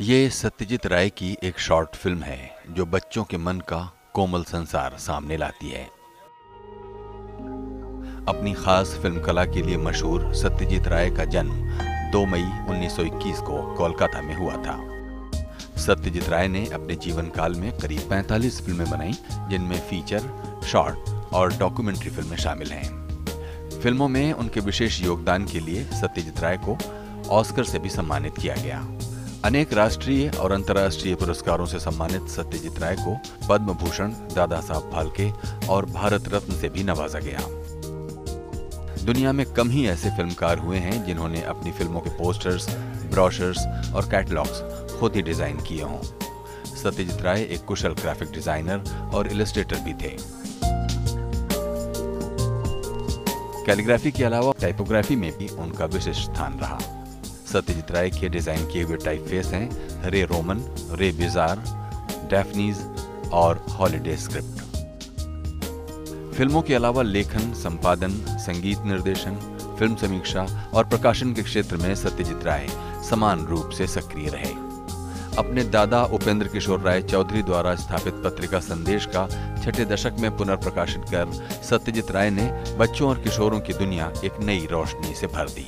ये सत्यजीत राय की एक शॉर्ट फ़िल्म है, जो बच्चों के मन का कोमल संसार सामने लाती है। अपनी खास फ़िल्म कला के लिए मशहूर सत्यजीत राय का जन्म 2 मई 1921 को कोलकाता में हुआ था। सत्यजीत राय ने अपने जीवन काल में करीब 45 फ़िल्में बनाई, जिनमें फीचर, शॉर्ट और डॉक्यूमेंट्री फ़िल्में शामिल हैं। फ़िल्मों में उनके विशेष योगदान के लिए सत्यजीत राय को ऑस्कर से भी सम्मानित किया गया। अनेक राष्ट्रीय और अंतर्राष्ट्रीय पुरस्कारों से सम्मानित सत्यजीत राय को पद्म भूषण दादा साहब फाल्के और भारत रत्न से भी नवाजा गया। दुनिया में कम ही ऐसे फिल्मकार हुए हैं जिन्होंने अपनी फ़िल्मों के पोस्टर्स, ब्रोशर्स और कैटलॉग्स खुद ही डिज़ाइन किए हों। सत्यजीत राय एक कुशल ग्राफिक डिज़ाइनर और इलस्ट्रेटर भी थे। कैलीग्राफी के अलावा टाइपोग्राफी में भी उनका विशिष्ट स्थान रहा। सत्यजीत राय के डिज़ाइन किए हुए टाइप फेस हैं रे रोमन रे बिजार डेफनीज और हॉलिडे स्क्रिप्ट फ़िल्मों के अलावा लेखन, संपादन, संगीत निर्देशन, फ़िल्म समीक्षा और प्रकाशन के क्षेत्र में सत्यजीत राय समान रूप से सक्रिय रहे। अपने दादा उपेंद्र किशोर राय चौधरी द्वारा स्थापित पत्रिका संदेश का छठे दशक में पुनर्प्रकाशित कर सत्यजीत राय ने बच्चों और किशोरों की दुनिया एक नई रोशनी से भर दी।